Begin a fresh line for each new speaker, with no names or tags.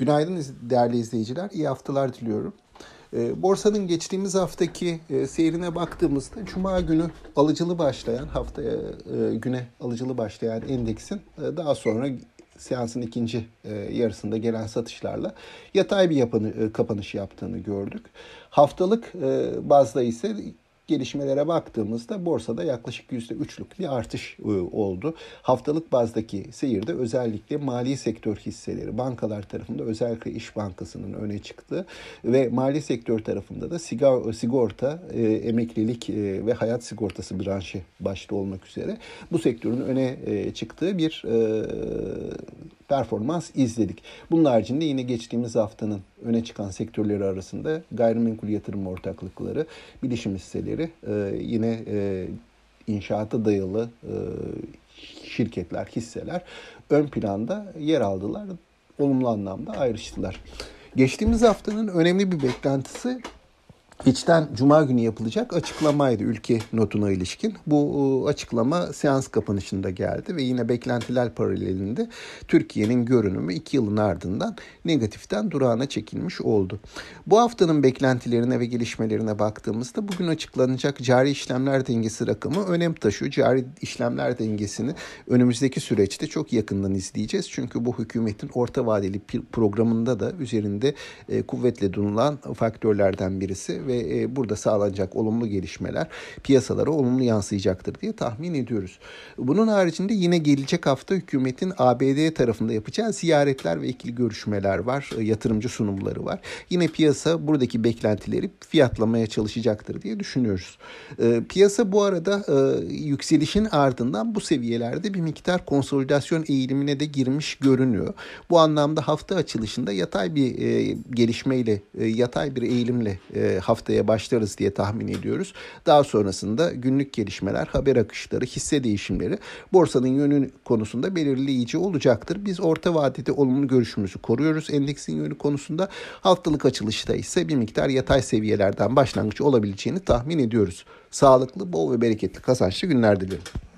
Günaydın değerli izleyiciler, iyi haftalar diliyorum. Ee, borsanın geçtiğimiz haftaki e, seyrine baktığımızda Cuma günü alıcılı başlayan, haftaya e, güne alıcılı başlayan endeksin e, daha sonra seansın ikinci yarısında gelen satışlarla yatay bir yapanı, kapanış yaptığını gördük. Haftalık bazda ise gelişmelere baktığımızda borsada yaklaşık %3'lük bir artış e, oldu. Haftalık bazdaki seyirde özellikle mali sektör hisseleri bankalar tarafında özellikle İş Bankası'nın öne çıktı ve mali sektör tarafında da sigorta, e, emeklilik e, ve hayat sigortası branşı başta olmak üzere bu sektörün öne çıktığı bir performans izledik. Bunun haricinde yine geçtiğimiz haftanın öne çıkan sektörleri arasında gayrimenkul yatırım ortaklıkları, bilişim hisseleri, e, yine e, inşaata dayalı e, şirketler, hisseler ön planda yer aldılar. Olumlu anlamda ayrıştılar. Geçtiğimiz haftanın önemli bir beklentisi İçten Cuma günü yapılacak açıklamaydı ülke notuna ilişkin. Bu e, açıklama seans kapanışında geldi ve yine beklentiler paralelinde Türkiye'nin görünümü iki yılın ardından negatiften durağına çekilmiş oldu. Bu haftanın beklentilerine ve gelişmelerine baktığımızda bugün açıklanacak cari işlemler dengesi rakamı önem taşıyor. Cari işlemler dengesini önümüzdeki süreçte çok yakından izleyeceğiz. Çünkü bu hükümetin orta vadeli programında da üzerinde e, kuvvetle durulan faktörlerden birisi ve e, burada sağlanacak olumlu gelişmeler piyasalara olumlu yansıyacaktır diye tahmin ediyoruz. Bunun haricinde yine gelecek hafta hükümetin ABD tarafında yapacağı ziyaretler ve ikili görüşmeler var. E, yatırımcı sunumları var. Yine piyasa buradaki beklentileri fiyatlamaya çalışacaktır diye düşünüyoruz. E, piyasa bu arada yükselişin ardından bu seviyelerde bir miktar konsolidasyon eğilimine de girmiş görünüyor. Bu anlamda hafta açılışında yatay bir gelişmeyle, yatay bir eğilimle hafta haftaya başlarız diye tahmin ediyoruz. Daha sonrasında günlük gelişmeler, haber akışları, hisse değişimleri borsanın yönü konusunda belirleyici olacaktır. Biz orta vadede olumlu görüşümüzü koruyoruz. Endeksin yönü konusunda haftalık açılışta ise bir miktar yatay seviyelerden başlangıç olabileceğini tahmin ediyoruz. Sağlıklı, bol ve bereketli kazançlı günler dilerim.